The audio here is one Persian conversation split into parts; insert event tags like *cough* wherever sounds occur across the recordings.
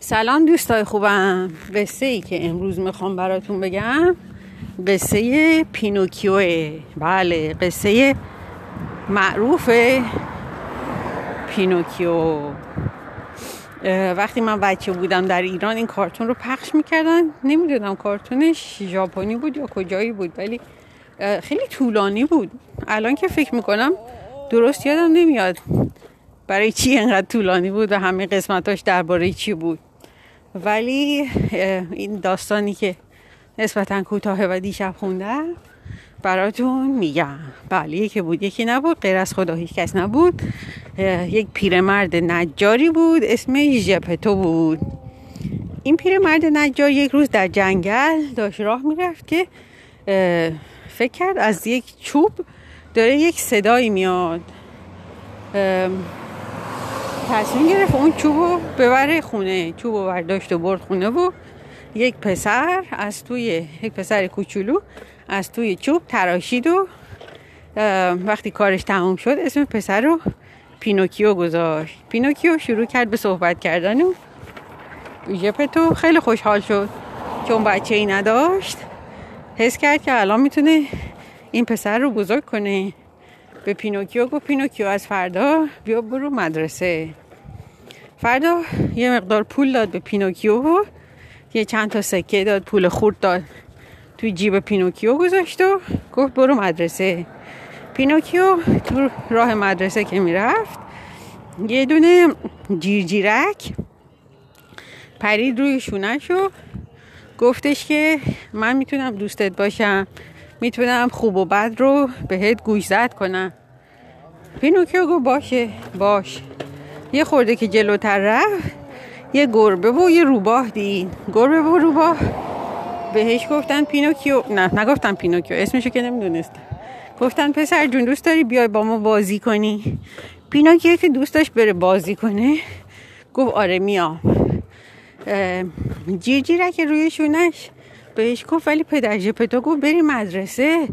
سلام دوستای خوبم. قصه ای که امروز می‌خوام براتون بگم قصه پینوکیوه. بله قصه معروف پینوکیو. وقتی من بچه بودم در ایران این کارتون رو پخش می‌کردن. نمی‌دونم کارتونش ژاپنی بود یا کجایی بود ولی خیلی طولانی بود. الان که فکر می‌کنم درست یادم نمیاد برای چی انقدر طولانی بود و همه قسمتاش درباره چی بود. ولی این داستانی که نسبتا کوتاه و دیشب خوندم براتون میگم. بله یکی بود یکی نبود غیر از خدا هیچ کس نبود. یک پیرمرد نجاری بود اسمش ژپتو بود. این پیرمرد نجار یک روز در جنگل داشت راه می‌رفت که فکر کرد از یک چوب داره یک صدایی میاد. تصمیم گرفت اون چوب رو ببره خونه چوب رو برداشت و برد خونه و یک پسر از توی یک پسر کوچولو از توی چوب تراشید و وقتی کارش تموم شد اسم پسر رو پینوکیو گذاشت. پینوکیو شروع کرد به صحبت کردن و ژپتو خیلی خوشحال شد. چون بچه ای نداشت حس کرد که الان می‌تونه این پسر رو بزرگ کنه. به پینوکیو گفت پینوکیو از فردا بیا برو مدرسه. فردا یه مقدار پول داد به پینوکیو یه چند تا سکه داد پول خورد داد توی جیب پینوکیو گذاشت و گفت برو مدرسه. پینوکیو تو راه مدرسه که می‌رفت یه دونه جیرجیرک پرید روی شونش و گفتش که من می‌تونم دوستت باشم. می‌تونم خوب و بد رو بهت گوش زد کنم. پینوکیو گفت باشه باش. یه خورده که جلوتر رفت یه گربه و یه روباه دید. گربه و روباه بهش گفتن پینوکیو نه نگفتن پینوکیو اسمشو که نمی‌دونست گفتن پسر جون دوست داری بیای با ما بازی کنی؟ پینوکیو که دوست داشت بره بازی کنه گفت آره میام. جیرجیره که روی شونش بهش گفت ولی پدر ژپتو گفت بری مدرسه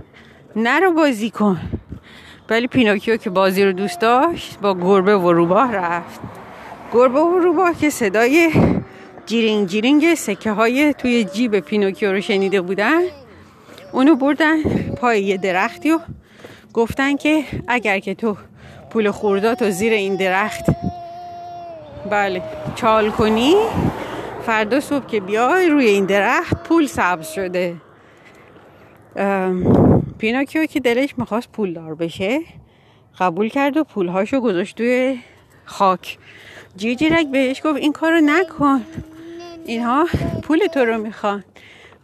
نرو بازی کن. ولی پینوکیو که بازی رو دوست داشت با گربه و روباه رفت. گربه و روباه که صدای جیرینگ جیرینگ سکه های توی جیب پینوکیو رو شنیده بودن اونو بردن پای یه درختی و گفتن که اگر که تو پول خورداتو زیر این درخت بله چال کنی فردا صبح که بیای روی این درخت پول سبز شده. پیناکیو که دلش می‌خواست پول دار بشه قبول کرد و پولهاشو گذاشت توی خاک. جیجیرک بهش گفت این کارو نکن. اینها پول تو رو می‌خوان.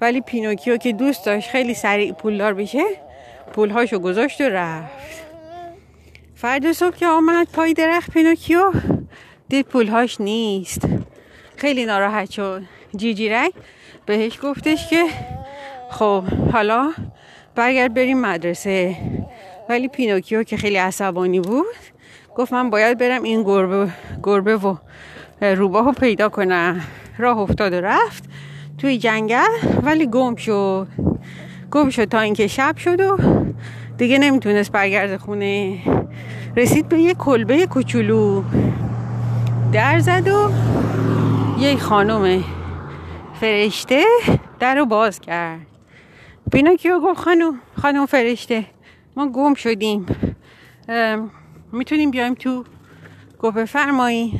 ولی پینوکیو که دوست داشت خیلی سریع پولدار بشه پولهاشو گذاشت و رفت. فردا صبح که آمد پای درخت پینوکیو دید پولهاش نیست. خیلی ناراحت شد. جیجیرک بهش گفتش که خب حالا برگرد بریم مدرسه. ولی پینوکیو که خیلی عصبانی بود گفت من باید برم این گربه, گربه و روباه رو پیدا کنم. راه افتاد و رفت توی جنگل ولی گم شد. گم شد تا اینکه شب شد و دیگه نمی‌تونست برگرد خونه. رسید به یه کلبه کوچولو. در زد و یه خانم فرشته در رو باز کرد. پینوکیو گفت خانم خانم فرشته ما گم شدیم. می‌تونیم بیایم تو گفت بفرمایین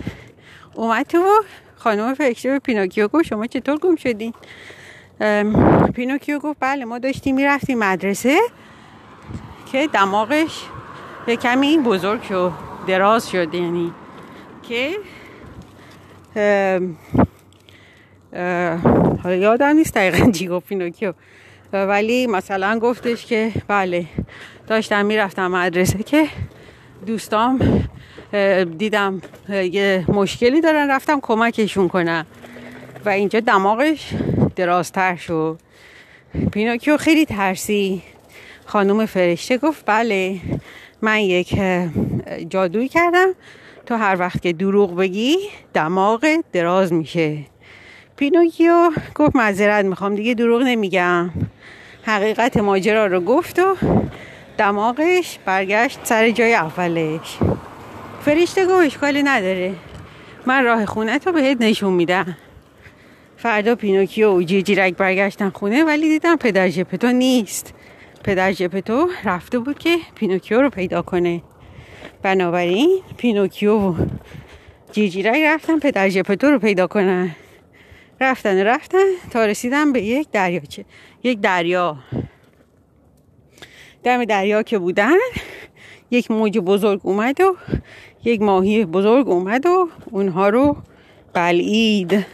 اومد تو خانم فرشته به پینوکیو گفت شما چطور گم شدین؟ پینوکیو گفت بله ما داشتیم می‌رفتیم مدرسه که دماغش یه کمی بزرگ شد دراز شد یعنی که حالا یادم نیست دقیقا چی گفت پینوکیو. ولی مثلا گفتش که بله داشتم می‌رفتم مدرسه که دوستام دیدم یه مشکلی دارن رفتم کمکشون کنم. و اینجا دماغش درازتر شد. پینوکیو خیلی ترسید. خانوم فرشته گفت بله من یک جادویی کردم. تو هر وقت که دروغ بگی دماغت دراز میشه. پینوکیو گفت معذرت می‌خوام دیگه دروغ نمیگم. حقیقت ماجرا رو گفت و دماغش برگشت سر جای اولش. فرشته گفت اشکالی نداره. من راه خونه تو بهت نشون میدم. فردا پینوکیو و جیجیرک برگشتن خونه ولی دیدن پدر جپتو نیست. پدر جپتو رفته بود که پینوکیو رو پیدا کنه. بنابراین پینوکیو و جیجیرک رفتن پدر جپتو رو پیدا کنن. رفتن رفتن تا رسیدن به یک دریاچه یک دریا. دم دریا که بودن یک موج بزرگ اومد و یک ماهی بزرگ اومد و اونها رو بلعید.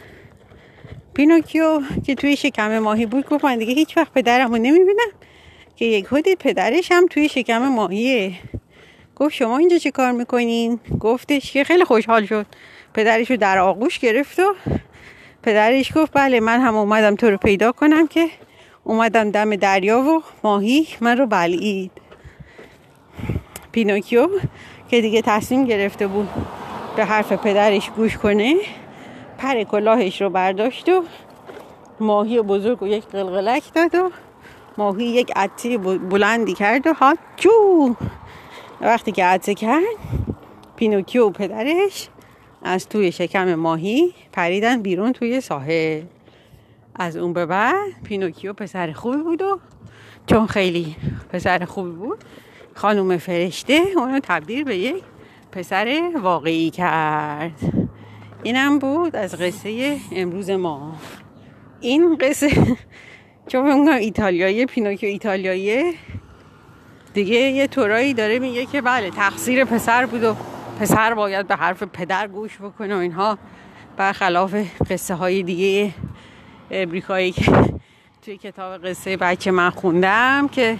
پینوکیو که توی شکم ماهی بود گفت من دیگه هیچ وقت پدرم رو نمی‌بینم که یک خودی پدرش هم توی شکم ماهیه. گفت شما اینجا چه کار می‌کنین؟ گفتش که خیلی خوشحال شد. پدرش رو در آغوش گرفت و پدرش گفت بله من هم اومدم تو رو پیدا کنم که اومدم دم دریا و ماهی من رو بلعید. پینوکیو که دیگه تصمیم گرفته بود به حرف پدرش گوش کنه پر کلاهش رو برداشت و ماهی بزرگ و یک قلقلک داد و ماهی یک عطی بلندی کرد و ها جو وقتی که عطسه کرد پینوکیو و پدرش از توی شکم ماهی پریدن بیرون توی ساحل. از اون به بعد پینوکیو پسر خوبی بود و چون خیلی پسر خوبی بود خانوم فرشته اونو تبدیل به یک پسر واقعی کرد. اینم بود از قصه امروز ما. این قصه *laughs* چون ایتالیایی پینوکیو ایتالیایی دیگه یه طورایی داره میگه که بله تقصیر پسر بود و پسر باید به حرف پدر گوش بکنه و اینها. برخلاف قصه های دیگه امریکایی که توی کتاب قصه بچه من خوندم که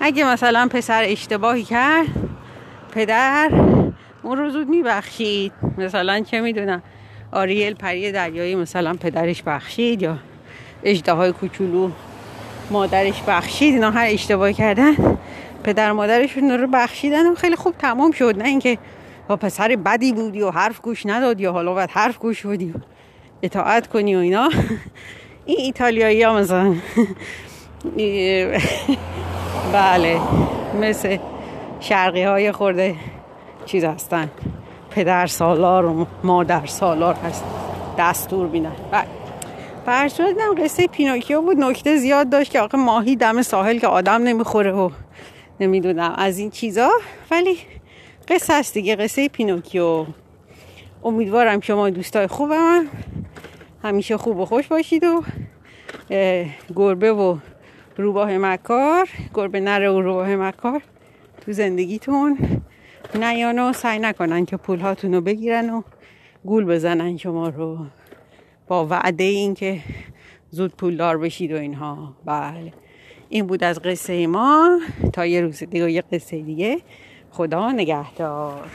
اگه مثلا پسر اشتباهی کرد پدر اون رو زود میبخشید. مثلا چه می‌دونم آریل پری دریایی مثلا پدرش بخشید یا اجده های کوچولو مادرش بخشید اینا هر اشتباهی کردن. پدر مادرشون رو بخشیدن و خیلی خوب تمام شد. نه اینکه با پسر بدی بودی و حرف گوش ندادی و حالا باید حرف گوش بودی و اطاعت کنی و اینا. *laughs* این ایتالیایی ها مثلا. *laughs* بله مثل شرقی های خورده چیز هستن. پدر سالار و مادر سالار هست. دستور بینن بله. دیدم قصه پینوکیو بود. نکته زیاد داشت که آقا ماهی دم ساحل که آدم نمی‌خوره و نمی‌دونم. از این چیزا. ولی قصه هست دیگه. قصه پینوکیو. امیدوارم شما دوستای خوبم همیشه خوب و خوش باشید و گربه و روباه مکار. گربه نره و روباه مکار تو زندگیتون نیان و سعی نکنن که پول هاتون رو بگیرن و گول بزنن شما رو. با وعده این که زود پولدار بشید و اینها. بله. این بود از قصه ما. تا یه روز دیگه یه قصه دیگه. خدا نگهدار.